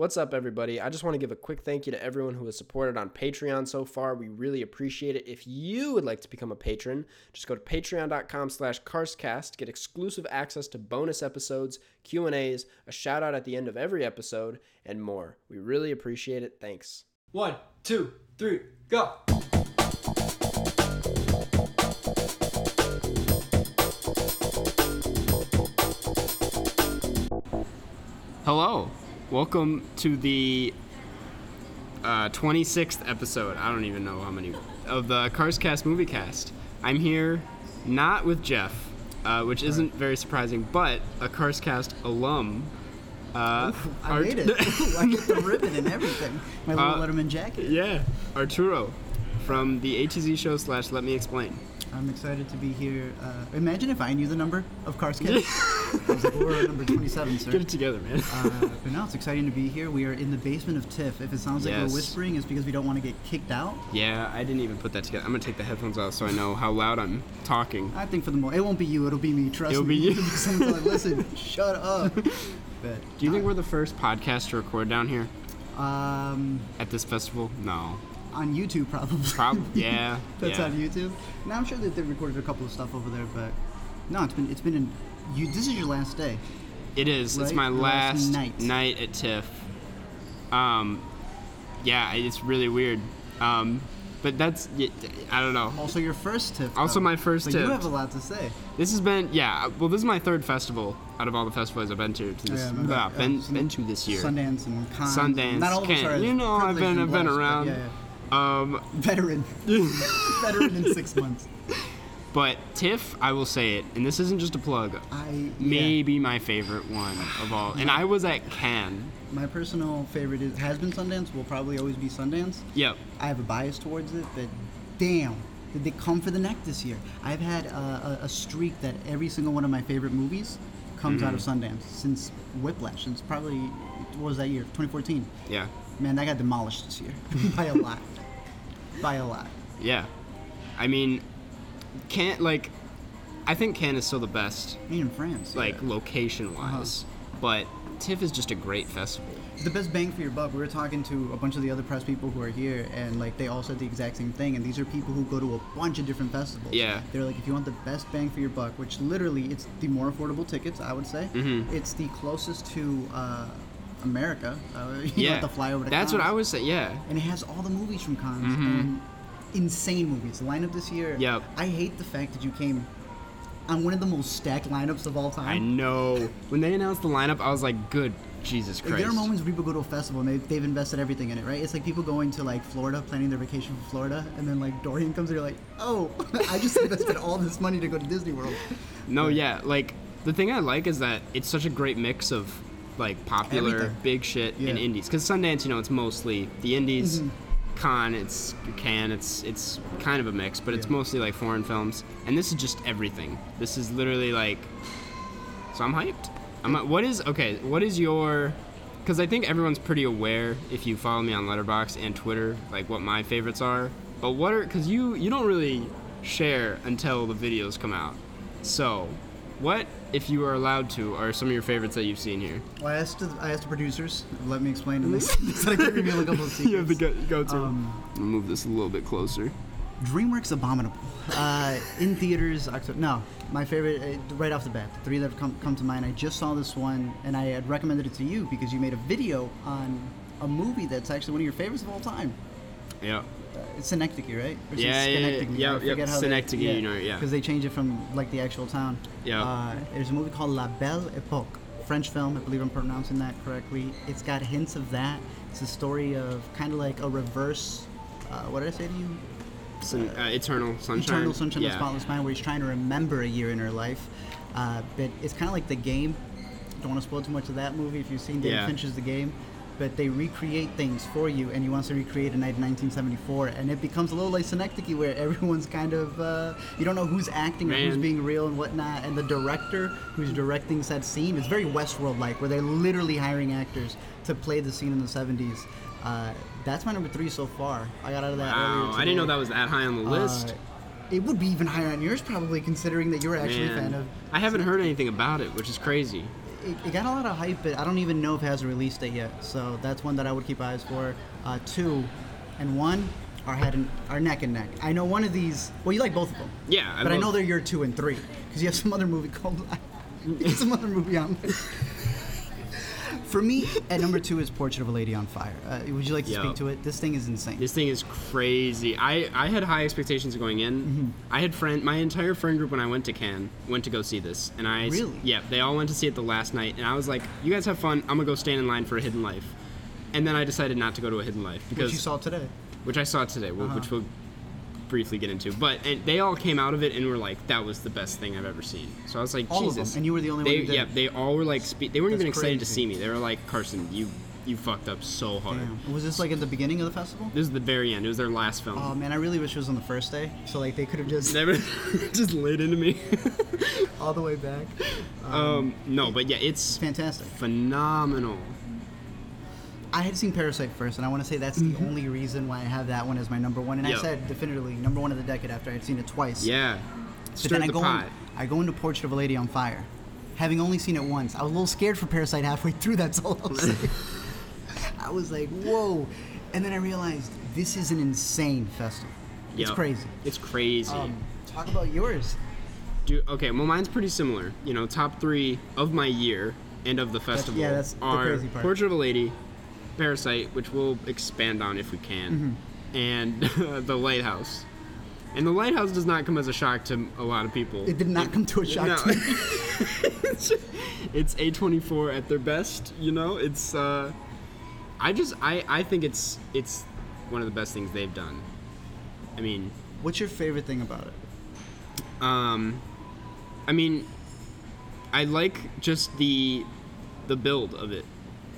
What's up, everybody? I just want to give a quick thank you to everyone who has supported on Patreon so far. We really appreciate it. If you would like to become a patron, just go to patreon.com slash carscast, get exclusive access to bonus episodes, Q&As, a shout out at the end of every episode, and more. We really appreciate it. Thanks. One, two, three, go. Hello. Welcome to the uh, 26th episode. I don't even know how many of the Cars Cast movie cast. I'm here not with Jeff, uh, which isn't very surprising, but a Cars Cast alum. Uh, I Art- made it. I get the ribbon and everything. My little Uh, Letterman jacket. yeah, Arturo from the ATZ show slash Let Me Explain. I'm excited to be here. Uh, imagine if I knew the number of Cars Cast. I was like, we're at number 27, sir. Get it together, man. Uh, but now it's exciting to be here. We are in the basement of TIFF. If it sounds like we're whispering, it's because we don't want to get kicked out. yeah, I didn't even put that together. I'm gonna take the headphones off so I know how loud I'm talking. I think for the most, it won't be you. It'll be me. Trust me. It'll me. be you. It'll like, listen, shut up. But Do you think we're the first podcast to record down here um, at this festival? No. on YouTube probably? Probably. Yeah. That's yeah. on YouTube. Now I'm sure that they recorded a couple of stuff over there, but no, it's been it's been in. You this is your last day. It is. It's my last last night. at TIFF. Um, yeah, it's really weird. Um, but that's I don't know. Also your first TIFF. Also though. my first TIFF. You have a lot to say. This has been yeah. Well, this is my third festival out of all the festivals I've been to. to this, Yeah, no, blah, been uh, been to this year. Sundance and Cannes. Sundance, Not all of Cannes. You know, I've been- I've been around. Yeah, yeah. Um, Veteran. Veteran in six months. But TIFF, I will say it, and this isn't just a plug. I yeah. Maybe my favorite one of all, and I was at Cannes. My personal favorite is has been Sundance. Will probably always be Sundance. Yep. I have a bias towards it, but damn, did they come for the neck this year? I've had a, a, a streak that every single one of my favorite movies comes out of Mm-hmm. Sundance since Whiplash, since probably what was that year? 2014. Yeah. Man, that got demolished this year by a lot. By a lot. Yeah. I mean, Cannes like, I think Cannes is still the best, Me in France. like yeah. location wise, but TIFF is just a great festival. The best bang for your buck. We were talking to a bunch of the other press people who are here, and like they all said the exact same thing. And these are people who go to a bunch of different festivals. Yeah. They're like, if you want the best bang for your buck, which literally it's the more affordable tickets, I would say. Mhm. It's the closest to uh, America. Uh, you yeah. know, the flyover to That's what I Cannes. was saying. Yeah. And it has all the movies from Cannes Mhm. and insane movies. The lineup this year. Yep. I hate the fact that you came on one of the most stacked lineups of all time. I know. When they announced the lineup, I was like, good Jesus Like, Christ. there are moments where people go to a festival and they, they've invested everything in it, right? It's like people going to like Florida, planning their vacation for Florida, and then like Dorian comes and you're like, oh, I just invested all this money to go to Disney World. No, yeah, like the thing I like is that it's such a great mix of like popular Everything. big shit and indies. Because Sundance, you know, it's mostly the indies. Mm-hmm. Con, it's can, it's it's kind of a mix, but it's Yeah. mostly like foreign films. And this is just everything. This is literally like. So I'm hyped. I'm. What is okay? What is your? Because I think everyone's pretty aware if you follow me on Letterboxd and Twitter, like what my favorites are. But what are? Because you you don't really share until the videos come out. So, what if you are allowed to are some of your favorites that you've seen here? Well, I asked the, I asked the producers, let me explain, and they said I could reveal a couple of secrets. You have to go, go to. Um, I'm move this a little bit closer. DreamWorks Abominable. Uh, in theaters, October. No, my favorite, uh, right off the bat, the three that have come, come to mind. I just saw this one, and I had recommended it to you because you made a video on a movie that's actually one of your favorites of all time. Yeah. Uh, it's Synecdoche, right? Or Yeah, yeah, yeah. Yeah, I yep, forget how they- Synecdoche, you know, yeah. Because they changed it from like the actual town. Yeah. Uh, there's a movie called La Belle Époque, French film. I believe I'm pronouncing that correctly. It's got hints of that. It's a story of kind of like a reverse. Uh, what did I say to you? Sun, uh, Eternal Sunshine. Eternal Sunshine of yeah. the Spotless Mind, where he's trying to remember a year in her life. Uh, but it's kind of like the game. Don't want to spoil too much of that movie if you've seen David Yeah. Fincher's The Game. But they recreate things for you, and he wants to recreate a night in 1974, and it becomes a little like Synecdoche, where everyone's kind of uh, you don't know who's acting or who's being real and whatnot. And the director who's directing said scene is very Westworld-like, where they're literally hiring actors to play the scene in the 70s. Uh, that's my number three so far. I got out of that earlier. Wow, I didn't know that was that high on the list. Uh, it would be even higher on yours, probably, considering that you're actually a fan of. I haven't heard anything about it, which is crazy. It, it got a lot of hype, but I don't even know if it has a release date yet. So that's one that I would keep eyes for. Uh, two, and one are head and are neck and neck. I know one of these. Well, you like both of them. Yeah, I but I know they're your two and three because you have some other movie called. you some other movie on. For me, at number two is Portrait of a Lady on Fire. Uh, would you like to Yo. speak to it? This thing is insane. This thing is crazy. I, I had high expectations going in. Mm-hmm. I had friend my entire friend group when I went to Cannes went to go see this, and I Really? yeah they all went to see it the last night, and I was like, you guys have fun. I'm gonna go stand in line for a Hidden Life, and then I decided not to go to a Hidden Life because Which you saw today. which I saw today, Uh-huh. which we'll briefly get into. But and they all came out of it and were like, "That was the best thing I've ever seen." So I was like, All "Jesus!" and you were the only one they, who. Yeah, they all were like, spe- they weren't That's even excited to see me. They were like, "Carson, you you fucked up so hard." Damn. Was this like at the beginning of the festival? This is the very end. It was their last film. Oh man, I really wish it was on the first day. So like they could have just Never just laid into me. all the way back. um, no, but yeah, it's Fantastic. phenomenal. I had seen Parasite first, and I want to say that's the only reason why I have that one as my number one. And I Mm-hmm. Said definitively number one of the decade after I had seen it twice. Yeah, But then I the go, pot. in, I go into Portrait of a Lady on Fire, having only seen it once. I was a little scared for Parasite halfway through. That's all I'll say. I was like, whoa, and then I realized this is an insane festival. It's crazy. It's crazy. Um, talk about yours. Dude, okay, well, mine's pretty similar. You know, top three of my year and of the festival yeah, that's the are crazy part. Portrait of a Lady, Parasite, which we'll expand on if we can, Mm-hmm. and The Lighthouse. And The Lighthouse does not come as a shock to a lot of people. It did not come to a shock No. to me. it's, it's A24 at their best, you know? It's, uh, I just, I, I think it's, it's one of the best things they've done. I mean, What's your favorite thing about it? Um, I mean, I like just the the build of it.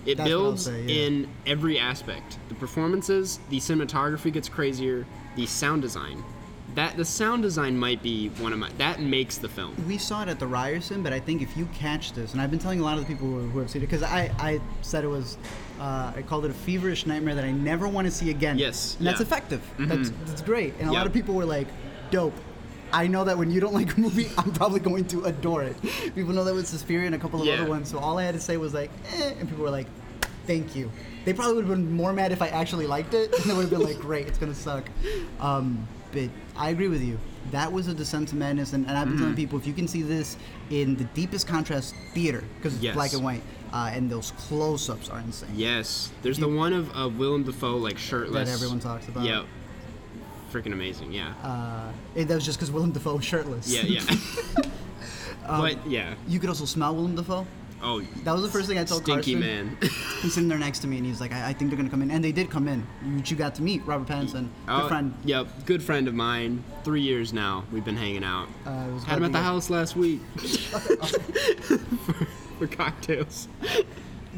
It That's builds say, yeah. in every aspect. The performances, the cinematography gets crazier, the sound design. That the sound design might be one of my that makes the film. We saw it at the Ryerson, but I think if you catch this, and I've been telling a lot of the people who, who have seen it, because I, I said it was, uh, I called it a feverish nightmare that I never want to see again. Yes, And that's yeah. effective. That's, that's great. And a lot of people were like, dope. I know that when you don't like a movie, I'm probably going to adore it. People know that with Suspiria and a couple of Yeah. other ones, so all I had to say was like, eh, and people were like, thank you. They probably would have been more mad if I actually liked it, and they would have been like, great, it's gonna suck. Um, but I agree with you. That was a descent to madness, and, and I've been Mm-hmm. telling people if you can see this in the deepest contrast theater, because it's Yes. black and white, uh, and those close-ups are insane. Yes, there's the one of, of Willem Dafoe like shirtless That everyone talks about. Yep, freaking amazing. Yeah, Uh, and that was just because Willem Dafoe was shirtless. yeah, yeah. Um, but yeah, you could also smell Willem Dafoe. oh, That was the first thing I told stinky Carson. man. He's sitting there next to me, and he's like, I, I think they're gonna come in, and they did come in. Which you got to meet Robert Pattinson, good Oh, friend. Yep, good friend of mine. Three years now we've been hanging out. Uh, Had him at the house last week for, for cocktails.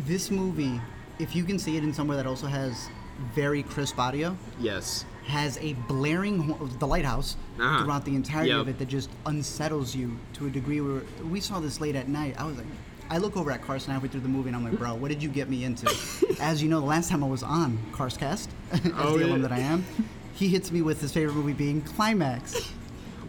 This movie, if you can see it in somewhere that also has very crisp audio, Yes. Has a blaring ho- the lighthouse Uh-huh. throughout the entirety of it that just unsettles you to a degree where we saw this late at night. I was like, I look over at Carson halfway through the movie and I'm like, bro, what did you get me into? As you know, the last time I was on Carscast, as Oh, the alum yeah. that I am, he hits me with his favorite movie being Climax.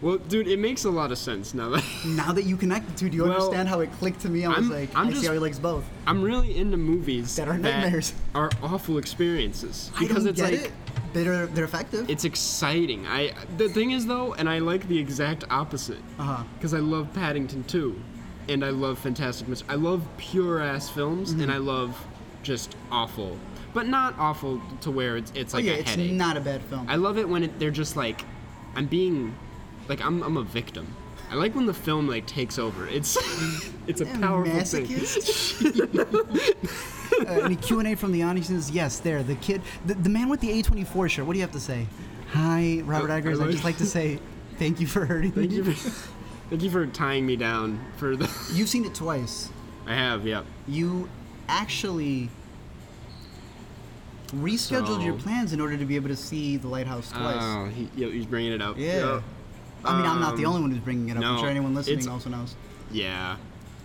Well, dude, it makes a lot of sense now that Now that you connect the two, do you Well, understand how it clicked to me? I was I'm- like, I'm i see how he likes both. I'm really into movies That are nightmares. are awful experiences because it's like it. They're they're effective. it's exciting. I the thing is though, and I like the exact opposite Uh-huh. because I love Paddington 2 and I love Fantastic Mr. I love pure ass films Mm-hmm. and I love just awful, but not awful to where it's it's oh like yeah, a it's headache. not a bad film. I love it when it, they're just like, I'm being, like I'm, I'm a victim. I like when the film like takes over. It's it's a Yeah, powerful thing. Uh, any Q and A from the audience? is Yes, there. The kid, the, the man with the A24 shirt. What do you have to say? Hi, Robert I- I Eggers. I'd just like to say thank you for hurting Thank me. you for, thank you for tying me down for the. You've seen it twice. I have, yep. You actually rescheduled your plans in order to be able to see the lighthouse twice. Oh, he, yep, he's bringing it up. yeah. Yep. I mean, I'm not the Um, only one who's bringing it up. I'm sure anyone listening it's- also knows. Yeah.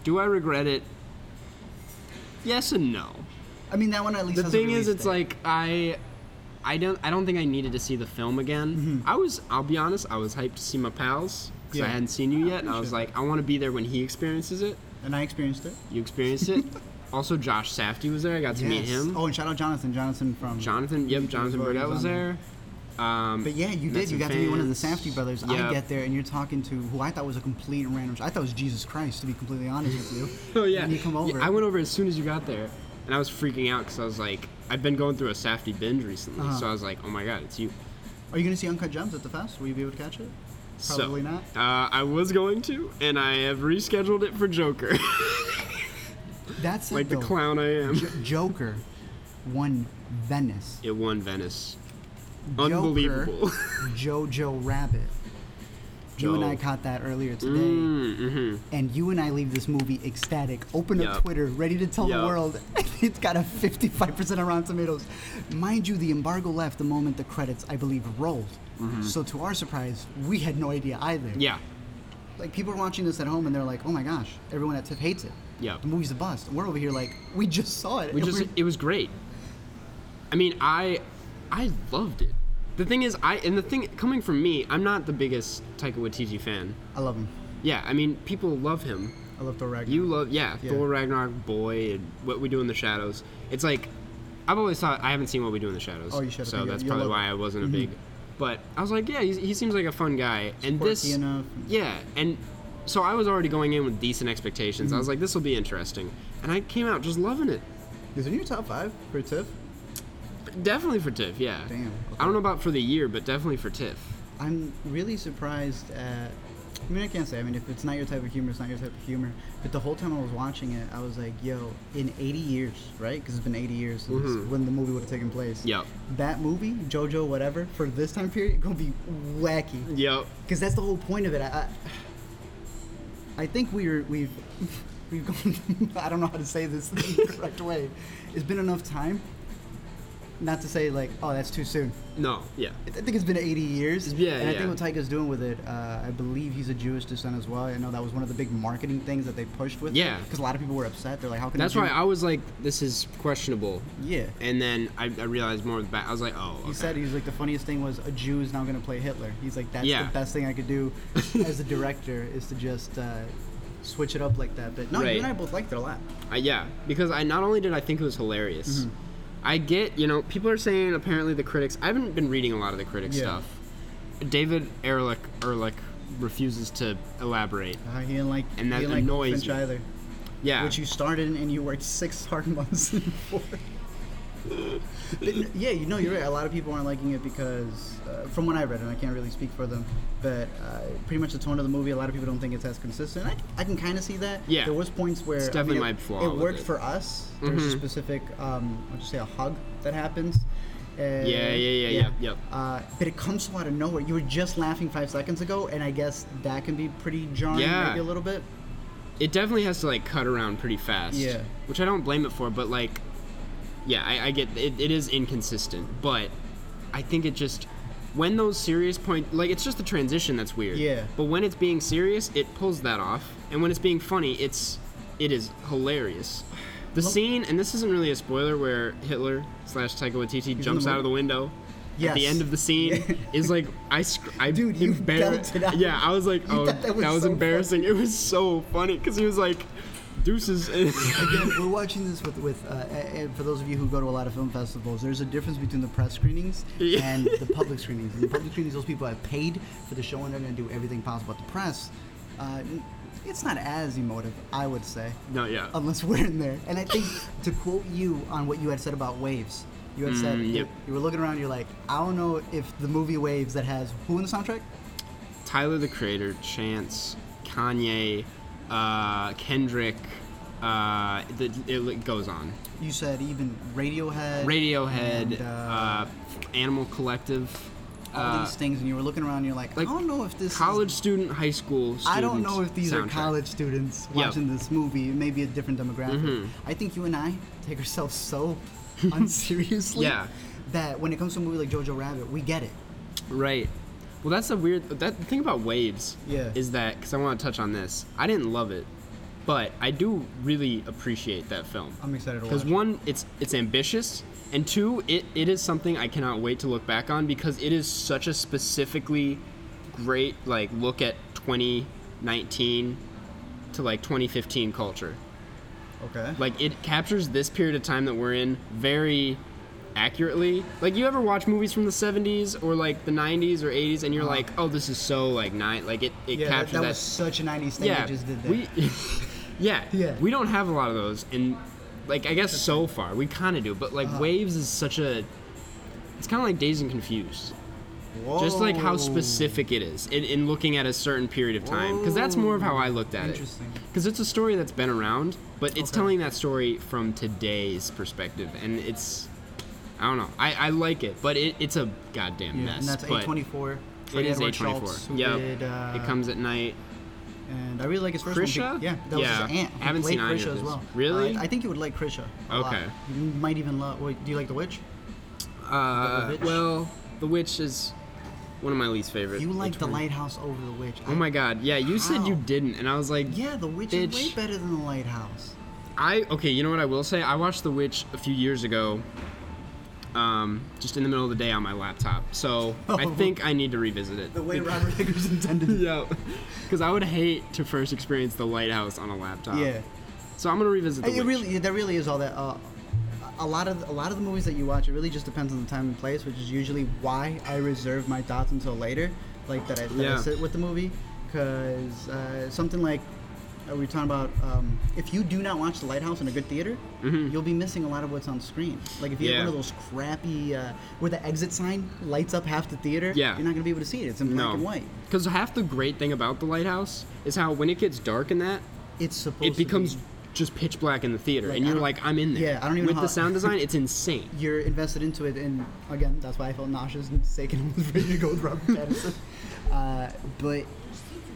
Do I regret it? Yes and no. I mean, that one at least. The has a thing is, release it's date. like I, I don't, I don't think I needed to see the film again. Mm-hmm. I was, I'll be honest, I was hyped to see my pals because I Yeah. hadn't seen you yet, and I was like, I want to be there when he experiences it. and I experienced it. You experienced it. also, Josh Safdie was there. I got to meet Yes. him. Oh, and shout out Jonathan. Jonathan from. Jonathan, yep, Jonathan Burdett was there. Um, But yeah, you did. You got to meet one of the fans. Safdie brothers. Yep. I get there, and you're talking to who I thought was a complete random. I thought it was Jesus Christ, to be completely honest with you. Oh yeah. And you come Yeah, over. I went over as soon as you got there, and I was freaking out because I was like, I've been going through a Safdie binge recently, Uh-huh. so I was like, oh my god, it's you. Are you going to see Uncut Gems at the fest? Will you be able to catch it? Probably so, not. Uh, I was going to, and I have rescheduled it for Joker, That's it, like the clown I am. J- Joker won Venice. It won Venice. Joker, Jojo Rabbit. You and I caught that earlier today. mm-hmm. And you and I leave this movie ecstatic. Open up Yup. Twitter, ready to tell the world it's got a 55% on Rotten Tomatoes. Mind you, the embargo left the moment the credits, I believe, rolled. So to our surprise, we had no idea either. Mm-hmm. Yeah. Like people are watching this at home and they're like, "Oh my gosh, everyone at TIFF hates it. Yeah. The movie's a bust." And we're over here like, "We just saw it." We just it was great. I mean, I I loved it. The thing is, I and the thing coming from me, I'm not the biggest Taika Waititi fan. I love him. Yeah, I mean, people love him. I love Thor Ragnarok. You love, yeah, Yeah. Thor Ragnarok, Boy, and What We Do in the Shadows. It's like, I've always thought I haven't seen What We Do in the Shadows. Oh, you should. So that's probably why. I wasn't a big. But I was like, yeah, he's, he seems like a fun guy, and this, enough. yeah, and so I was already going in with decent expectations. Mm-hmm. I was like, this will be interesting, and I came out just loving it. Is it your top five for TIFF? Definitely for TIFF, yeah. Damn, I don't know about for the year, but definitely for TIFF. I'm really surprised at. I mean, I can't say. I mean, if it's not your type of humor, it's not your type of humor. But the whole time I was watching it, I was like, "Yo, in 80 years, right? Because it's been 80 years since Mhm. when the movie would have taken place. Yep. That movie, JoJo, whatever, for this time period, gonna be wacky. Yep. Because that's the whole point of it. I, I, I think we're we've we've gone. I don't know how to say this the correct way. It's been enough time. Not to say like, oh, that's too soon. No. Yeah. I think it's been 80 years. Yeah, And I yeah. think what Taika's doing with it, uh, I believe he's a Jewish descent as well. I know that was one of the big marketing things that they pushed with. Yeah. Because a lot of people were upset. They're like, how can That's why I was like, this is questionable. Yeah. And then I, I realized more of the back. I was like, oh. He said he's like the funniest thing was a Jew is now going to play Hitler. He's like that's Yeah. the best thing I could do as a director is to just uh, switch it up like that. But no, Right. you and I both liked it a lot. Uh, yeah, because I not only did I think it was hilarious, Mm-hmm. I get you know people are saying apparently the critics. I haven't been reading a lot of the critic Yeah. stuff. David Ehrlich Ehrlich refuses to elaborate. Uh, he didn't like And that like annoys Finch me. either. Yeah, Which you started and you worked six hard months for. Yeah, you know, you're right. A lot of people aren't liking it because, uh, from what I read, and I can't really speak for them, but uh, pretty much the tone of the movie, a lot of people don't think it's as consistent. I, I can kind of see that. Yeah. There was points where It's I definitely mean, my it, flaw It worked it. for us. There's a Mhm. specific, um, I'll just say a hug that happens. Uh, Yeah, yeah, yeah, yep, yep. Uh, but it comes so out of nowhere. You were just laughing five seconds ago, and I guess that can be pretty jarring, Yeah. maybe a little bit. it definitely has to like cut around pretty fast. Yeah. which I don't blame it for, but like, yeah, I, I get it, it is inconsistent, but I think it just when those serious point like it's just the transition that's weird. Yeah. But when it's being serious, it pulls that off, and when it's being funny, it's it is hilarious. The scene, and this isn't really a spoiler, where Hitler slash Taika Waititi jumps out of the window. At the end of the scene Yeah. is like I, sc- I Dude, you embar-. Yeah, I was like, oh, that that was, was so embarrassing. It was so funny because he was like, deuces. Again, we're watching this with, with uh, for those of you who go to a lot of film festivals, there's a difference between the press screenings and the public screenings. In the public screenings, those people have paid for the show and they're going to do everything possible. But the press, uh, it's not as emotive, I would say, no, yeah. unless we're in there. And I think to quote you on what you had said about Waves, you had said Mm, yep. you were looking around, you're like, I don't know if the movie Waves that has who in the soundtrack? Tyler the Creator, Chance, Kanye, uh, Kendrick. Uh, the, it goes on. You said even Radiohead, Radiohead, and, uh, uh, Animal Collective, all uh, these things, and you were looking around, and you're like, like, I don't know if this is college student, high school. I don't know if these are college students Yep. watching this movie. It may be a different demographic. Mhm. I think you and I take ourselves so unseriously Yeah. that when it comes to a movie like Jojo Rabbit, we get it. Right. Well, that's the weird. That the thing about Waves. Yeah. Is that because I want to touch on this. I didn't love it, but I do really appreciate that film. I'm excited to Because watch. one, it's it's ambitious, and two, it, it is something I cannot wait to look back on because it is such a specifically great like look at 2019 to to like 2015 culture. Okay. Like it captures this period of time that we're in very accurately. Like you ever watch movies from the 70s or like the 90s or 80s and you're Uh-huh. like, "Oh, this is so like nine like it it yeah, that, captures that that, was such a '90s thing yeah, just did there. we yeah, Yeah. We don't have a lot of those and like I guess so far. We kind of do, but like Uh-huh. Waves is such a it's kind of like Dazed and Confused. Just like how specific it is in, in looking at a certain period of time. Because that's more of how I looked at it. Interesting. Because it's a story that's been around, but it's Okay. telling that story from today's perspective. And it's, I don't know. I, I like it, but it, it's a goddamn Yeah, mess. and that's but A24. It Freddie is A24. Shults, who Yep. did, uh, it comes at night. And I really like his first Krisha? one. Yeah, that was Yeah. his aunt. who Haven't seen Krisha as well. Really? Uh, I think you would like Krisha. a lot. Okay. You might even love. Wait, do you like The Witch? Uh, Witch? well, The Witch is one of my least favorite. You like The? Lighthouse over The Witch. Oh my god. Yeah, you said you didn't. And I was like, Yeah, The Witch Bitch. is way better than The Lighthouse. I okay, you know what I will say? I watched The Witch a few years ago, um, just in the middle of the day on my laptop. So I Oh. think I need to revisit it. The way Robert Eggers intended yeah, because I would hate to first experience The Lighthouse on a laptop. Yeah. So I'm gonna revisit The It Witch. really, that really is all that. Uh, a lot of a lot of the movies that you watch, it really just depends on the time and place, which is usually why I reserve my thoughts until later, like that I, that I sit with the movie, because uh, something like we were talking about, um, if you do not watch The Lighthouse in a good theater, you'll be missing a lot of what's on screen. Like if you Mm-hmm. Yeah. have one of those crappy uh, where the exit sign lights up half the theater, Yeah. you're not gonna be able to see it. It's in black no. and white. Because half the great thing about The Lighthouse is how when it gets dark in that, It's supposed it becomes be, just pitch black in the theater, Like, and you're like, I'm in there. Yeah, I don't even With the sound design, it's insane. you're invested into it, and again, that's why I felt nauseous and sick and was ready to go with Robert Pattinson. Uh, but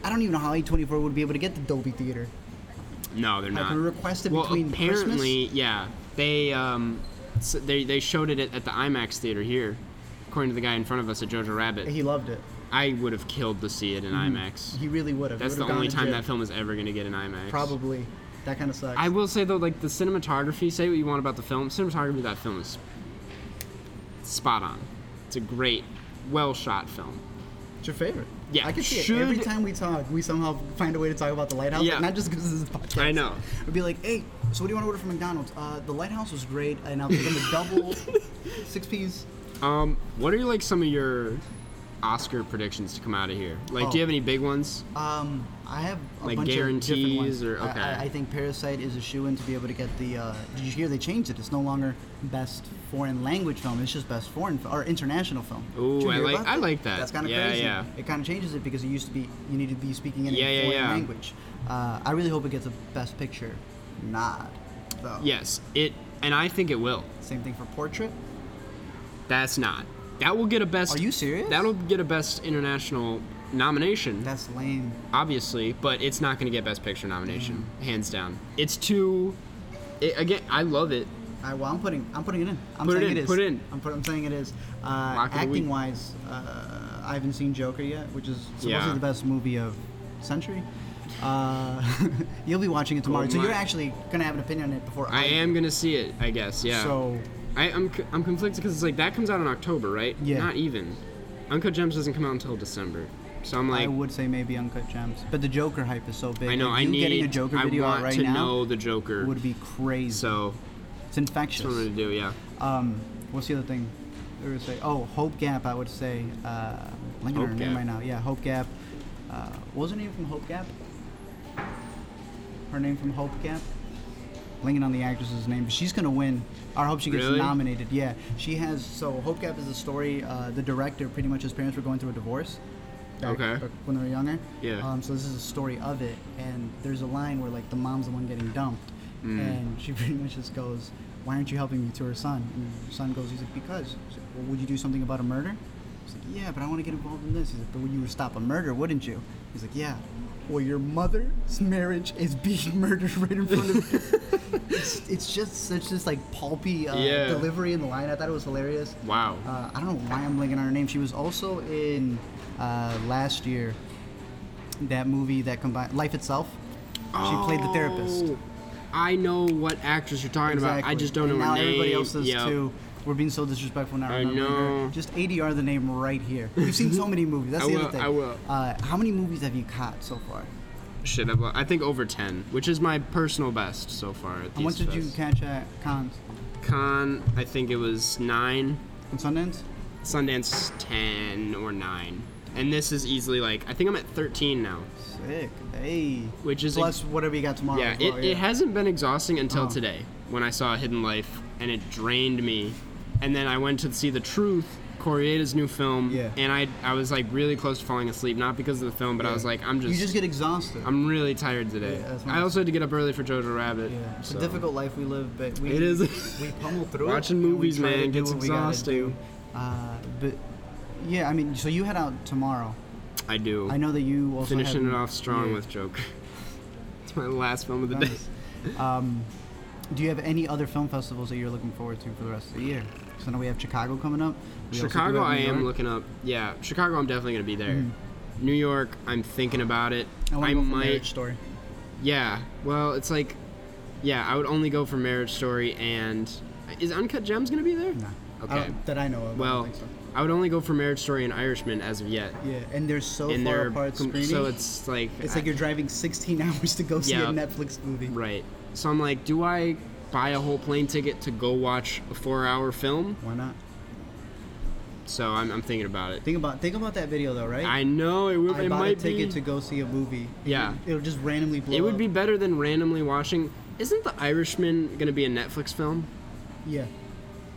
I don't even know how A24 would be able to get the Dolby Theater. No, they're not. we requested well, between apparently, yeah, they um, s they they showed it at, at the IMAX theater here, according to the guy in front of us at Jojo Rabbit. He loved it. I would have killed to see it in IMAX. He really would have. That's the only time that film is ever gonna get an IMAX. Probably. That kind of sucks. I will say though, like the cinematography. Say what you want about the film, cinematography of that film is spot on. It's a great, well shot film. it's your favorite. Yeah, I can see it. Every time we talk, we somehow find a way to talk about the lighthouse. Yeah. Not just because this is a podcast. I know. We'd be like, hey, so what do you want to order from McDonald's? Uh, the lighthouse was great, and I'll give them a double six piece. Um, what are like some of your Oscar predictions to come out of here? Like, do you Oh. have any big ones? Um, I have a Like bunch of different ones. or- I- okay. I, I think Parasite is a shoe in to be able to get the. Uh, did you hear they changed it? It's no longer best foreign language film. It's just best foreign or international film. Ooh, I like- I like that. That's kind of Yeah, crazy. yeah. It kind of changes it because it used to be you need to be speaking in Yeah, a yeah, foreign language. Uh, I really hope it gets a best picture nod. Though. Yes, it, and I think it will. Same thing for portrait. That's not. That will get a best. Are you serious? That'll get a best international nomination, That's lame. obviously, but it's not going to get best picture nomination, hands down. It's too. It, again, I love it. I, well, I'm putting I'm putting it in. I'm Put it saying in, it is. put it in. I'm, put, I'm saying it is. Uh, Lock of the week. acting wise, uh, I haven't seen Joker yet, which is supposedly Yeah. the best movie of century. Uh, you'll be watching it tomorrow, Oh so you're actually gonna have an opinion on it before I. I am going to see it, I guess. Yeah. So I, I'm c- I'm conflicted because it's like that comes out in October, right? Yeah. Not even. Uncut Gems doesn't come out until December, so I'm like, I would say maybe Uncut Gems, but the Joker hype is so big. I know Like, I need. getting a Joker I video want out right to now know the Joker. would be crazy. so it's infectious. that's what I'm gonna do. Yeah. Um, what's the other thing? I would say, oh, Hope Gap. I would say, uh, on her name Gap. right now. Yeah, Hope Gap. Uh, what was her name from Hope Gap? Her name from Hope Gap. Blinking on the actress's name, but she's gonna win. I hope she gets Really? nominated. Yeah, she has. So Hope Gap is a story. Uh, the director, pretty much, his parents were going through a divorce. Back- Okay. back when they were younger. Yeah. Um, so this is a story of it, and there's a line where like the mom's the one getting dumped, Mm. and she pretty much just goes, "Why aren't you helping me?" To her son, and her son goes, "He's like because." She's like, well, would you do something about a murder? He's like, "Yeah, but I want to get involved in this." He's like, "But would you stop a murder? Wouldn't you?" He's like, "Yeah." Well, your mother's marriage is being murdered right in front of you. it's, it's just such this like pulpy uh, Yeah. delivery in the line. I thought it was hilarious. Wow. Uh, I don't know why I'm blanking on her name. She was also in uh, last year that movie that combined Life Itself. She played the therapist. Oh, I know what actress you're talking about. I just don't and know now her name. everybody else does Yep. too. We're being so disrespectful now. I know. Her. Just ADR the name right here. We've seen so many movies. That's I the will, other thing. I will. Uh, how many movies have you caught so far? shit. I've- I think over ten, which is my personal best so far. At How much did you catch at cons Con, I think it was nine. in Sundance? Sundance ten or nine, and this is easily like I think I'm at thirteen now, Sick. Hey. which is Plus whatever you got tomorrow. yeah. well, It, it hasn't been exhausting until Oh. today when I saw Hidden Life and it drained me, and then I went to see The Truth. Kore-eda's new film, Yeah. and I I was like really close to falling asleep, not because of the film, but I was like, I'm just You just get exhausted. I'm really tired today. Yeah, I also had to get up early for Jojo Rabbit. yeah, it's so. a difficult life we live, but we It is. we pummel through it. Watching movies, man, gets what we gotta exhausting. Uh, but yeah, I mean, so you head out tomorrow. I do. I know that you also Finishing have- it off strong yeah. with Joker. it's my last film of the day. Um, do you have any other film festivals that you're looking forward to for the rest of the year? So I know we have Chicago coming up. We Chicago, I am looking up. Yeah, Chicago, I'm definitely gonna be there. Mhm. New York, I'm thinking about it. I I might. Marriage Story. Yeah. Well, it's like, yeah, I would only go for Marriage Story and is Uncut Gems gonna be there? No. Okay. That I know of. Well, think so. I would only go for Marriage Story and Irishman as of yet. Yeah, and they're so and far they're apart com- screening. so it's like it's like you're driving 16 hours to go see Yeah. a Netflix movie. Right. So I'm like, do I buy a whole plane ticket to go watch a four-hour film? Why not? So I'm, I'm thinking about it. Think about think about that video though, right? I know it would. I it bought might a ticket be. to go see a movie. Yeah. It'll just randomly blow It would up. be better than randomly watching. Isn't The Irishman gonna be a Netflix film? Yeah.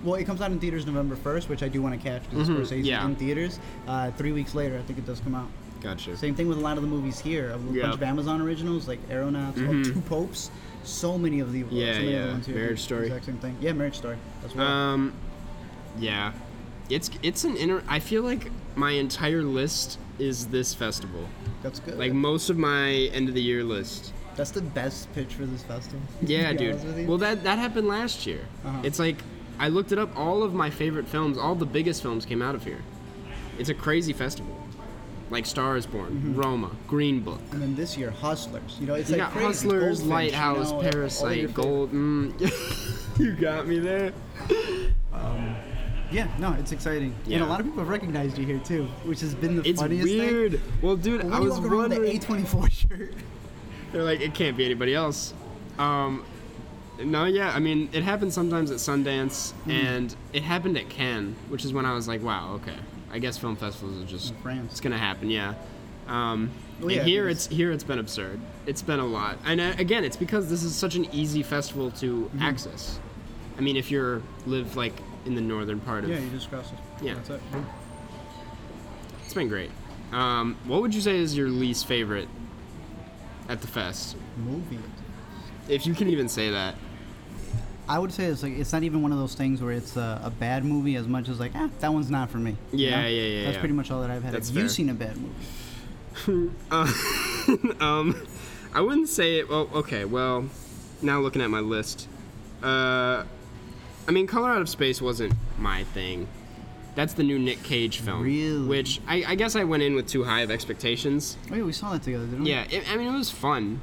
Well, it comes out in theaters November 1st, which I do want to catch because Mhm, Scorsese yeah. in theaters. Uh, three weeks later, I think it does come out. Gotcha. Same thing with a lot of the movies here. A bunch of Amazon originals like Aeronauts, Mhm. Two Popes. So many of the Yeah, so yeah. Ones here. Marriage Story. Exact same thing. Yeah, Marriage Story. That's well. Um, yeah, it's it's an inter. I feel like my entire list is this festival. That's good. Like most of my end of the year list. That's the best pitch for this festival. Yeah, dude. Well, that that happened last year. Uh-huh. It's like I looked it up. All of my favorite films, all the biggest films, came out of here. It's a crazy festival. Like Star is Born, Mm-hmm. Roma, Green Book. and then this year, Hustlers. You know, it's You like got crazy. Hustlers, Goldfinch, you Lighthouse, know, Parasite, favorite- Gold. Mm, you got me there. Yeah, no, it's exciting. And a lot of people have recognized you here too, which has been the It's funniest weird. thing. Well, dude, I you was walk around wondering. the A24 shirt. They're like, it can't be anybody else. Um, no, yeah, I mean, it happens sometimes at Sundance, Hmm. and it happened at Cannes, which is when I was like, wow, okay, I guess film festivals are just In France. it's gonna happen, yeah. Um, Well, and yeah, here it's here it's been absurd. It's been a lot, and uh, again, it's because this is such an easy festival to Mm-hmm. access. I mean, if you're live like in the northern part of, Yeah, you just cross it. Yeah. That's it. it's been great. Um, what would you say is your least favorite at the fest, Movie. if you can even say that? I would say it's like it's not even one of those things where it's a, a bad movie as much as like ah that one's not for me. Yeah, know? yeah, yeah, That's yeah. pretty much all that I've had. That's Have you seen a bad movie? Uh, um, I wouldn't say it. Well, okay. Well, now looking at my list, uh, I mean, Color Out of Space wasn't my thing. That's the new Nick Cage film, Really? which I, I guess I went in with too high of expectations. Oh yeah, we saw that together, didn't we? Yeah, it, I mean, it was fun.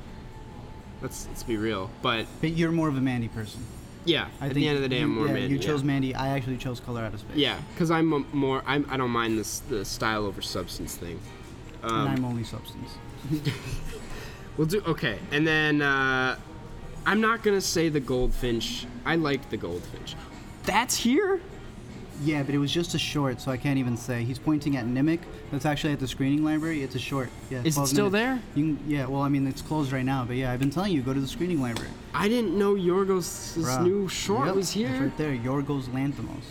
Let's let's be real, but But you're more of a Mandy person. Yeah, I at the end of the day, you, I'm more yeah, Mandy. You chose yeah. Mandy. I actually chose Color Out of Space. Yeah, because I'm a more I'm, I don't mind this the style over substance thing. and Um, I'm only substance. We'll do okay, and then uh, I'm not gonna say the goldfinch. I like the goldfinch. That's here. Yeah, but it was just a short, so I can't even say. He's pointing at Nimic. That's actually at the screening library. It's a short. Yeah. Is it still minutes. there? You can, yeah. Well, I mean, it's closed right now, but yeah, I've been telling you, go to the screening library. I didn't know Yorgos' Bruh. new short Yep, was It's here. right there. Yorgos Lanthimos.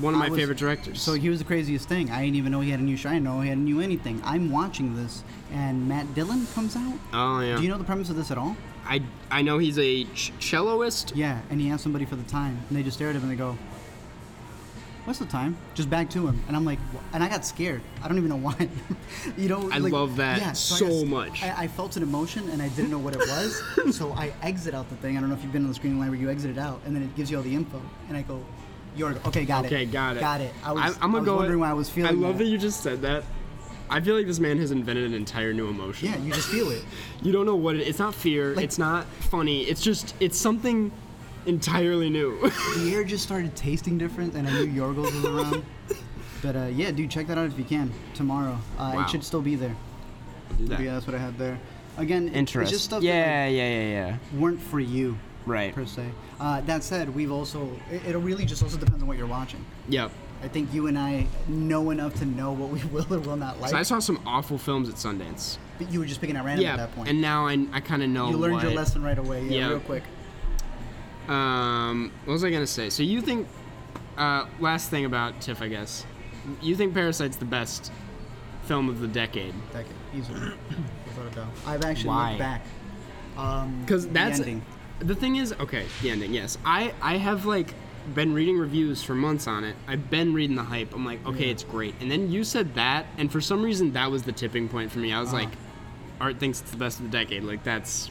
One of my was- favorite directors. So here's the craziest thing. I didn't even know he had a new show. I didn't know he had a new anything. I'm watching this, and Matt Dillon comes out. oh yeah. Do you know the premise of this at all? I I know he's a ch- celloist. Yeah, and he asked somebody for the time, and they just stare at him and they go, "What's the time?" Just back to him, and I'm like, and I got scared. I don't even know why. you know, I like- love that I got so s- much. I, I felt an emotion, and I didn't know what it was, so I exit out the thing. I don't know if you've been on the screening library. You exit it out, and then it gives you all the info, and I go, "You're okay, got it. Okay, got it. got it." I was, I, I'm gonna go. wondering why I was feeling. I love that. that you just said that. I feel like this man has invented an entire new emotion. Yeah, you just feel it. You don't know what it. It's not fear. Like- it's not funny. It's just it's something entirely new. the air just started tasting different, and I knew Yorgos was around. But uh, yeah, dude, check that out if you can tomorrow. Uh, Wow. It should still be there. Do that. Yeah, that's what I had there. Again, it- it's just stuff yeah, that yeah, yeah, yeah. weren't for you Right. per se. Uh, that said, we've also it, it really just also depends on what you're watching. Yep. I think you and I know enough to know what we will or will not like. So I saw some awful films at Sundance. but you were just picking at random yeah, at that point. and now I, I kind of know. you learned your lesson right away. Yeah, Yeah. real quick. Um, what was I gonna say? So you think? Uh, last thing about TIFF, I guess. You think Parasite's the best film of the decade? Decade, easily, without a doubt. I've actually Why? looked back. Um, Because that's the ending. the thing is okay. The ending, yes. I I have like been reading reviews for months on it. I've been reading the hype. I'm like, okay, Yeah. it's great. And then you said that, and for some reason that was the tipping point for me. I was Uh-huh. like, Art thinks it's the best of the decade. Like that's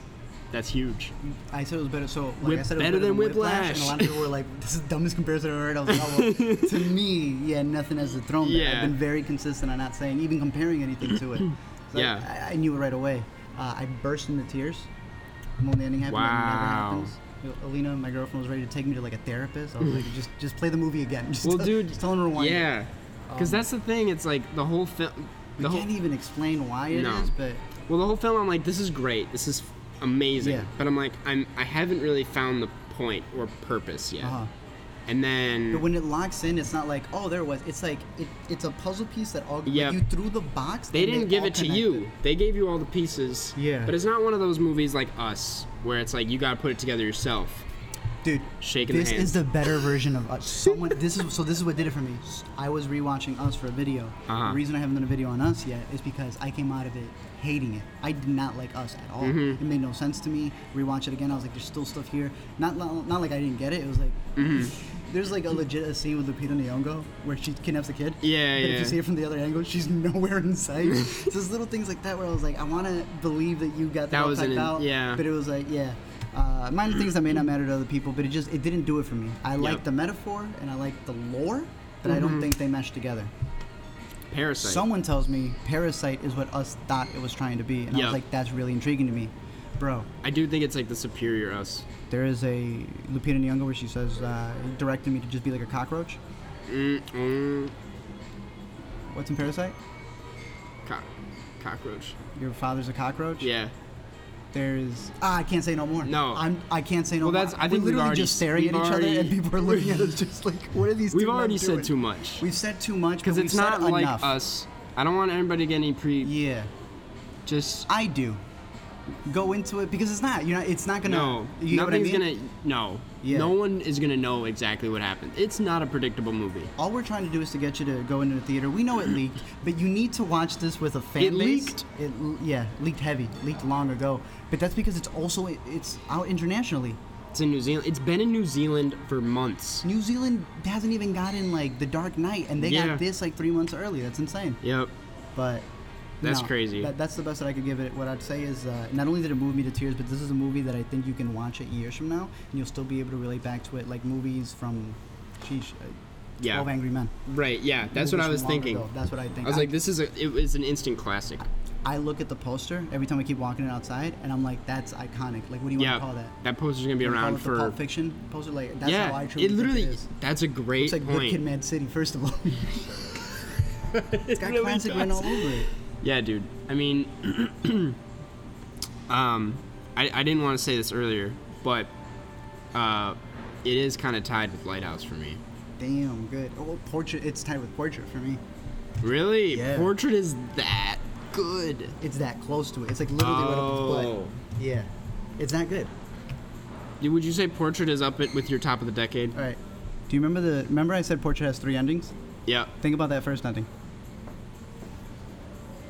that's huge. I said it was better. So, like Whip- I said, it was better better, than Whiplash, and a lot of people were like, "This is the dumbest comparison I've ever heard." I was like, "Oh, well, to me, yeah, nothing has the throne." Yeah. I've been very consistent on not saying, even comparing anything to it. So Yeah. I, I knew it right away. Uh, I burst into tears when the ending happened. Never Wow. happens. Alina, my girlfriend, was ready to take me to like a therapist. I was like, "Just, just play the movie again." Just Well, tell- dude, just tell him rewind. Yeah, because Um, that's the thing. It's like the whole film. We whole can't even explain why it is, No. but well, the whole film. I'm like, this is great. This is amazing. Yeah. But I'm like, I'm I haven't really found the point or purpose yet. uh-huh. And then But when it locks in, it's not like, oh, there it was. It's like it, it's a puzzle piece that all like, Yep. you threw the box. They didn't give it to you. They gave you all the pieces. Yeah. But it's not one of those movies like Us, where it's like you gotta put it together yourself. Dude. Shaking this is the better version of us. Someone. This is so. This is what did it for me. I was rewatching Us for a video. Uh-huh. The reason I haven't done a video on Us yet is because I came out of it hating it. I did not like Us at all. Mm-hmm. It made no sense to me. Rewatch it again. I was like, there's still stuff here. Not not, not like I didn't get it. It was like. Mm-hmm. There's like a legit a scene with Lupita Nyong'o where she kidnaps a kid. Yeah, But if yeah. you see it from the other angle, she's nowhere in sight. so there's little things like that where I was like, I want to believe that you got that, That all was an- out. yeah. But it was like, yeah. Uh, minor things that may not matter to other people, but it just it didn't do it for me. I like the metaphor and I like the lore, but I don't think they mesh together. Parasite. Someone tells me Parasite is what us thought it was trying to be, and I was like, that's really intriguing to me, bro. I do think it's like the superior Us. There is a Lupita Nyong'o where she says, uh, he directed me to just be like a cockroach. Mm, mm, What's in Parasite? cock, cockroach. Your father's a cockroach. Yeah. There's ah, I can't say no more. No. I'm I can't say no Well, more. that's- I We're think we've literally already- just staring at each other, and people are looking at us just like, what are these? We've already said doing? too much. We've said too much Because it's not like enough. us. I don't want anybody to get any pre. Yeah, Just I do. Go into it because it's not. You know, it's not gonna. no. you know I mean? gonna. No. Yeah. No one is gonna know exactly what happened. It's not a predictable movie. All we're trying to do is to get you to go into the theater. We know it leaked, but you need to watch this with a fan It base. leaked? It yeah, leaked heavy, leaked long ago. But that's because it's also it's out internationally. It's in New Zealand. It's been in New Zealand for months. New Zealand hasn't even gotten like The Dark Knight, and they Yeah. got this like three months early. That's insane. Yep. But That's no, crazy. That, that's the best that I could give it. What I'd say is, uh, not only did it move me to tears, but this is a movie that I think you can watch it years from now, and you'll still be able to relate back to it, like movies from, sheesh, uh, Yeah. Twelve Angry Men. Right. Yeah. That's what I was thinking. ago. That's what I think. I was like, this is a. It was an instant classic. I look at the poster every time I keep walking it outside, and I'm like, that's iconic. Like, what do you Yeah. want to call that? That poster's gonna be You wanna call around it for. Pulp Fiction poster. Like, that's yeah. how I truly it literally. it is. That's a great It's like point. Good Kid, Mad City. First of all, it's got classic written all over it. Yeah, dude. I mean, um, I, I didn't want to say this earlier, but uh, it is kind of tied with Lighthouse for me. Damn good. Oh, portrait. It's tied with portrait for me. Really? Yeah. Portrait is that good. It's that close to it. It's like literally right up his butt. Oh. Yeah, it's that good. Would you say Portrait is up it with your top of the decade? All right. Do you remember the? Remember I said portrait has three endings. Yeah. Think about that first ending.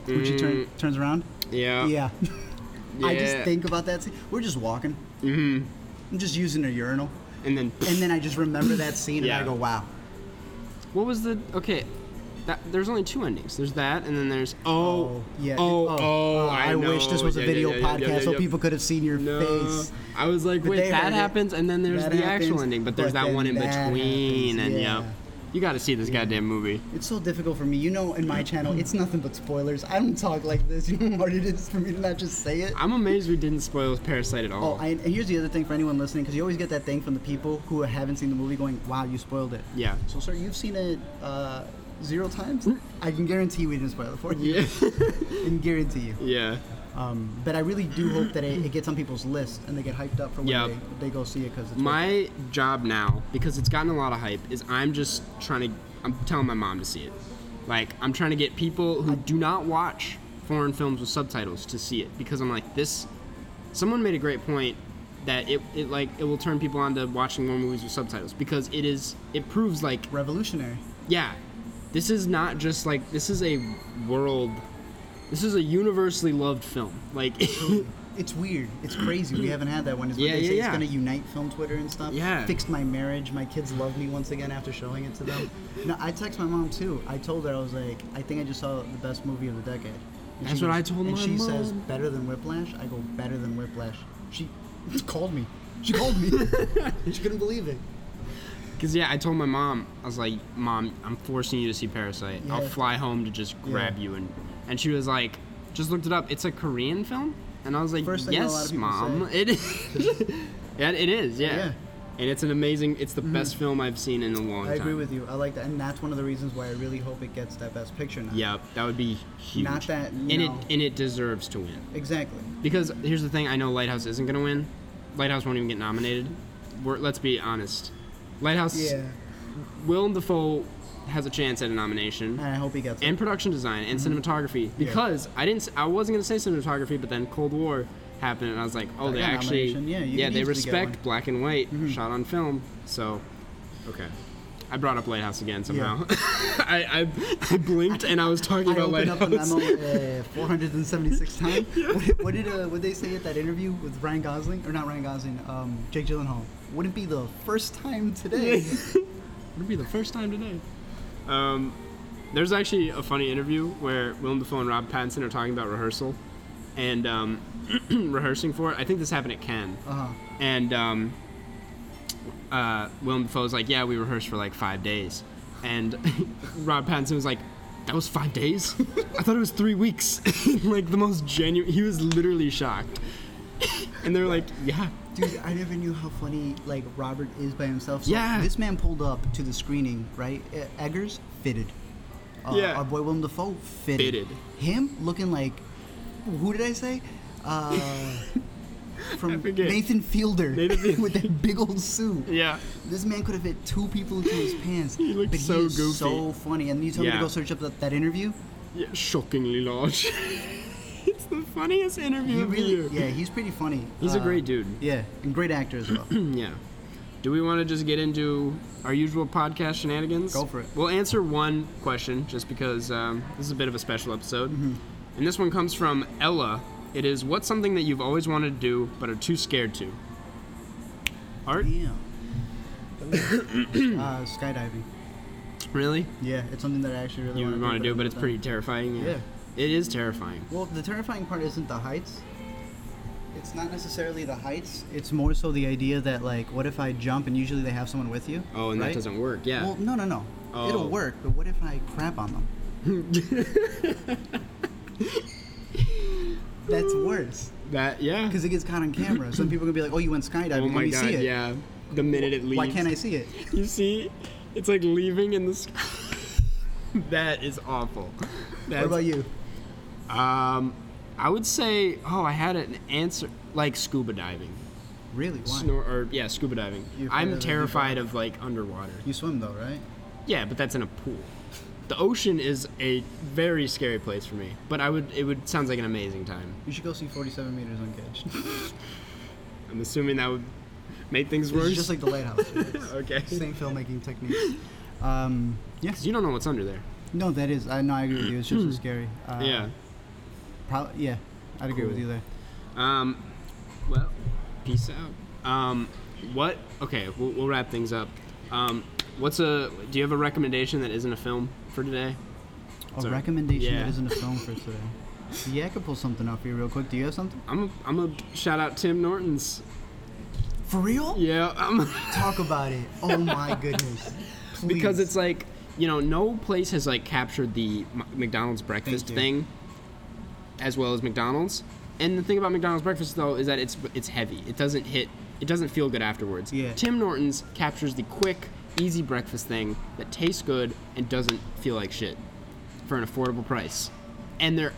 When she turn, Mm, turns around. yeah. Yeah. I just think about that scene. We're just walking. Mm-hmm. I'm just using a urinal, And then, and then I just remember that scene, Yeah. and I go, "Wow." what was the? Okay. That, there's only two endings. There's that, and then there's oh, yeah. oh, it- oh. I, I, wish this was a Yeah, video yeah, yeah, yeah, podcast yeah, so people could have seen your No. face. I was like, But wait, that heard it. happens, and then there's That the happens, actual ending, but there's but that one in between, happens, and yeah. You got to see this goddamn movie. It's so difficult for me. You know, in my channel, it's nothing but spoilers. I don't talk like this. You know how hard it is for me to not just say it. I'm amazed we didn't spoil Parasite at all. Oh, I, and here's the other thing for anyone listening, because you always get that thing from the people who haven't seen the movie going, "Wow, you spoiled it." yeah. So, sir, you've seen it uh, zero times. I can guarantee we didn't spoil it for you. Yeah. I can guarantee you. yeah. Um, but I really do hope that it, it gets on people's list and they get hyped up for when Yep. they, they go see it because it's My job now, because it's gotten a lot of hype, is I'm just trying to. I'm telling my mom to see it. Like I'm trying to get people who do not watch foreign films with subtitles to see it because I'm like this. Someone made a great point that it, it like it will turn people on to watching more movies with subtitles because it is it proves like revolutionary. yeah, this is not just like this is a world. This is a universally loved film. Like It's weird. It's crazy. We haven't had that one. It's Yeah, they yeah, say yeah. it's going to unite film Twitter and stuff. Yeah. Fixed my marriage. My kids love me once again after showing it to them. no, I text my mom too. I told her I was like, I think I just saw the best movie of the decade. And That's what goes- I told And my she says better than Whiplash. I go better than Whiplash. She called me. She called me. she couldn't believe it. Because yeah, I told my mom, I was like, "Mom, I'm forcing you to see Parasite. I'll fly home to just grab Yeah. you." And and she was like, "Just looked it up. It's a Korean film." And I was like, First thing a lot "Yes, mom, say. it is." yeah, it is. Yeah. Yeah. Mm-hmm. And it's an amazing. It's the best film I've seen in a long time. I time. agree with you. I like that, and that's one of the reasons why I really hope it gets that best picture now. Yep, that would be huge. Not that, and it and it deserves to win. Exactly. Because here's the thing, I know Lighthouse isn't gonna win. Lighthouse won't even get nominated. We're, let's be honest. Lighthouse. Yeah. Willem Dafoe has a chance at a nomination. And I hope he gets it. and production design and Mm-hmm. cinematography because I didn't I wasn't gonna say cinematography but then Cold War happened and I was like oh That they actually. Yeah, yeah they respect. Mm-hmm. black and white shot on film so okay I brought up Lighthouse again somehow I, I I blinked and I was talking I about opened up a Lighthouse memo uh, 476 times. What, what did uh, what they say at that interview with Ryan Gosling or not Ryan Gosling? Um, Jake Gyllenhaal. Wouldn't be the first time today. Would It'll be the first time today. Um, there's actually a funny interview where Willem Dafoe and Rob Pattinson are talking about rehearsal and um, rehearsing for it. I think this happened at Cannes. Uh huh. And um, uh, Willem Dafoe's like, yeah, we rehearsed for like five days. And Rob Pattinson was like, that was five days? I thought it was three weeks. like the most genuine. He was literally shocked. and they're like, yeah. Dude, I never knew how funny like Robert is by himself. So Yeah. This man pulled up to the screening, right? Eggers fitted. Uh, Yeah. Our boy Willem Dafoe fitted. Fitted. Him looking like, who did I say? Uh, from. Nathan Fielder Nathan with that big old suit. Yeah. This man could have fit two people into his pants. He looked but so he is goofy. so funny. And you told me to go search up that, that interview. Yeah, shockingly large. It's the funniest interview He of the really, year. yeah, he's pretty funny. He's a Uh, great dude. Yeah, and great actor as well. yeah. Do we want to just get into our usual podcast shenanigans? Go for it. We'll answer one question just because um, this is a bit of a special episode. Mm-hmm. And this one comes from Ella. It is what's something that you've always wanted to do but are too scared to? Art? Damn. uh, skydiving. Really? Yeah, it's something that I actually really You want to want to do, I've but it's pretty done. terrifying. Yeah. It is terrifying. Well, the terrifying part isn't the heights. It's not necessarily the heights. It's more so the idea that like, what if I jump and usually they have someone with you? Oh, and that doesn't work. Yeah. Well, no, no, no. Oh. It'll work, but what if I crap on them? That's worse that, yeah. because it gets caught on camera. Some people are gonna be like, "Oh, you went skydiving. Oh Let my me god, see it." yeah. The minute it leaves. Why can't I see it? You see, it's like leaving in the sky. that is awful. That's, What about you? Um, I would say, oh, I had an answer like scuba diving. Really? Why? Snor- or yeah, scuba diving. I'm terrified of like underwater. You swim though, right? Yeah, but that's in a pool. The ocean is a very scary place for me, but I would it would sounds like an amazing time. You should go see 47 meters uncaged. I'm assuming that would make things worse. It's just like the lighthouse. Okay. Same filmmaking technique. Um, yeah. 'Cause you don't know what's under there. No, that is. I know. I agree with you. It's just as scary. Uh, yeah. Prob- yeah. I'd agree with you there. Um, well, peace out. Um, what? Okay, we'll, we'll wrap things up. Um, what's a? Do you have a recommendation that isn't a film for today? A Sorry. recommendation Yeah. that isn't a film for today. Yeah, I could pull something up for you real quick. Do you have something? I'm a, I'm a shout out Tim Hortons. For real? Yeah, I'm Talk about it. Oh my goodness. because it's like you know no place has like captured the M- McDonald's breakfast you. thing as well as McDonald's. And the thing about McDonald's breakfast though is that it's it's heavy. It doesn't hit. It doesn't feel good afterwards. Yeah. Tim Hortons captures the quick, easy breakfast thing that tastes good and doesn't feel like shit for an affordable price. And they're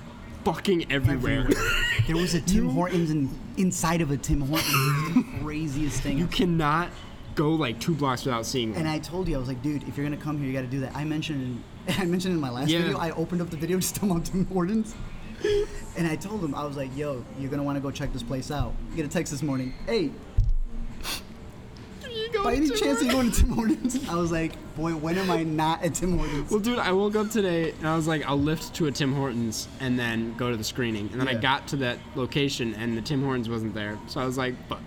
fucking everywhere. There was a Tim Hortons in, inside of a Tim Hortons. The craziest thing. you cannot go like two blocks without seeing one. And. I told you, I was like, dude, if you're gonna come here, you got to do that. I mentioned, in, I mentioned in my last Yeah. video, I opened up the video just talking about Tim Hortons, and I told him, I was like, yo, you're gonna want to go check this place out. Get a text this morning. Hey, by any to chance are you going to Tim Hortons? I was like, boy, when am I not at Tim Hortons? Well, dude, I woke up today and I was like, I'll lift to a Tim Hortons and then go to the screening. And then I got to that location and the Tim Hortons wasn't there. So I was like, fuck.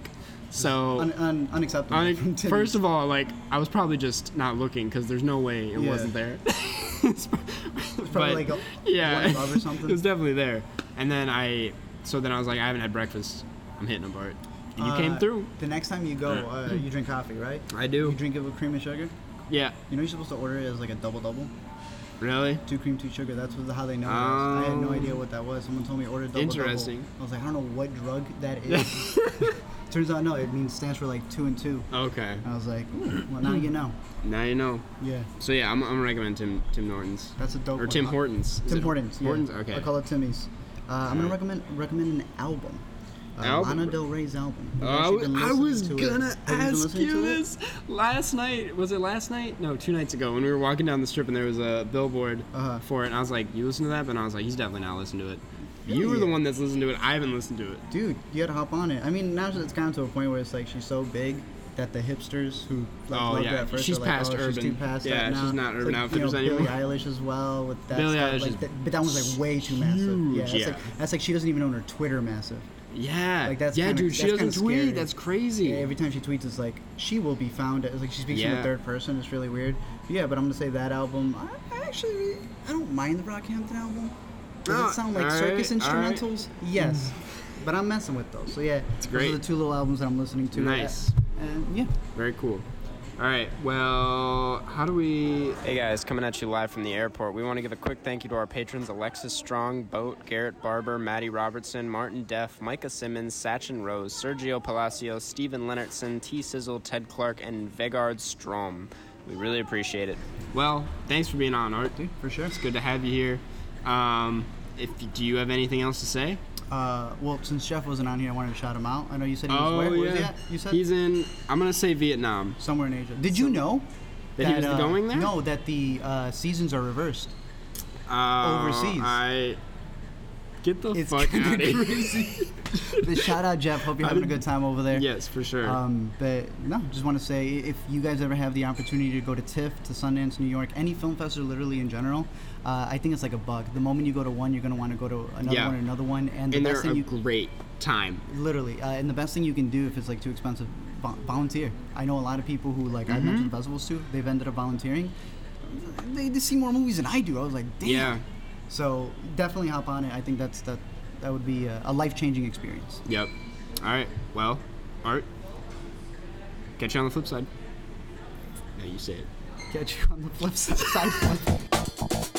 So, Un- un- unacceptable. Tim. first of all, like, I was probably just not looking because there's no way it Yeah. wasn't there. it's probably like a- yeah, or something. it was definitely there. And then I, so then I was like, I haven't had breakfast. I'm hitting a Bart. And you came Uh, through. The next time you go, uh, you drink coffee, right? I do. You drink it with cream and sugar. Yeah. You know you're supposed to order it as like a double double, Really? two cream, two sugar. That's what, how they know. it is. I had no Oh. idea what that was. Someone told me order double double. Interesting. double. I was like, I don't know what drug that is. Turns out no, it means stands for like two and two. Okay. I was like, Ooh, well now you know. Now you know. Yeah, So yeah, I'm, I'm gonna recommend Tim Tim Hortons. that's a dope. Or one. Tim Uh, Hortons. Is Tim it Hortons. yeah. Hortons? Okay. I call it Timmy's. Uh, I'm gonna recommend recommend an album. Uh, Album? Lana Del Rey's album. I've Oh, I actually was, been I listening was to it. gonna Have been ask listening you to it? this last night. Was it last night? No, two nights ago when we were walking down the strip and there was a billboard Uh-huh. for it, and I was like, "You listen to that?" But I was like, "He's definitely not listening to it." You were the one that's listened to it. I haven't listened to it. Dude, you gotta hop on it. I mean, now it's gotten to a point where it's like she's so big that the hipsters who like, Oh, loved yeah. her at first She's are like, past oh, She's too urban. past Yeah, that now. she's not Urban like, Outfitters you know, anymore. Billie Eilish as well with that Billie stuff. Eilish like, that, but that was like way too massive. huge, yeah, that's yeah. like that's like she doesn't even own her Twitter massive. Yeah. Like, that's yeah, kinda- dude. She doesn't tweet. scary. That's crazy. Yeah, every time she tweets, it's like she will be found. It's like she speaks in the third person. It's really weird. But yeah, but I'm gonna say that album. I, I actually I don't mind the Brockhampton album. Does it sound like alright, circus alright. instrumentals? Yes. But I'm messing with those. So yeah, It's those are the two little albums that I'm listening to. Nice. And yeah, Very cool. All right. Well, how do we? Hey guys, coming at you live from the airport. We want to give a quick thank you to our patrons: Alexis Strong, Boat, Garrett Barber, Maddie Robertson, Martin Deff, Micah Simmons, Sachin Rose, Sergio Palacios, Stephen Leonardson, T Sizzle, Ted Clark, and Vegard Strom. We really appreciate it. Well, thanks for being on, Art. dude, for sure. It's good to have you here. Um, if do you have anything else to say? Uh, well, since Jeff wasn't on here, I wanted to shout him out. I know you said he was where? Where was he at? You said Oh, He's in. I'm gonna say Vietnam. somewhere in Asia. Did you know That he was uh, going there? No, that the uh, seasons are reversed. Uh, Overseas. I get the It's fuck kinda out of here. crazy. but shout out Jeff. Hope you're having a good time over there. Yes, for sure. Um, but no, just want to say if you guys ever have the opportunity to go to TIFF, to Sundance, New York, any film festival, literally in general, uh, I think it's like a bug. The moment you go to one, you're gonna want to go to another Yeah. one, another one, and the and best they're thing a you great time. literally, uh, and the best thing you can do if it's like too expensive, vo- volunteer. I know a lot of people who like I've Mm-hmm. mentioned festivals too. They've ended up volunteering. They, they see more movies than I do. I was like, damn. Yeah. So definitely hop on it. I think that's that. That would be a, a life changing experience. Yep. All right. Well, Art. Catch you on the flip side. Now you say it. Catch you on the flip side.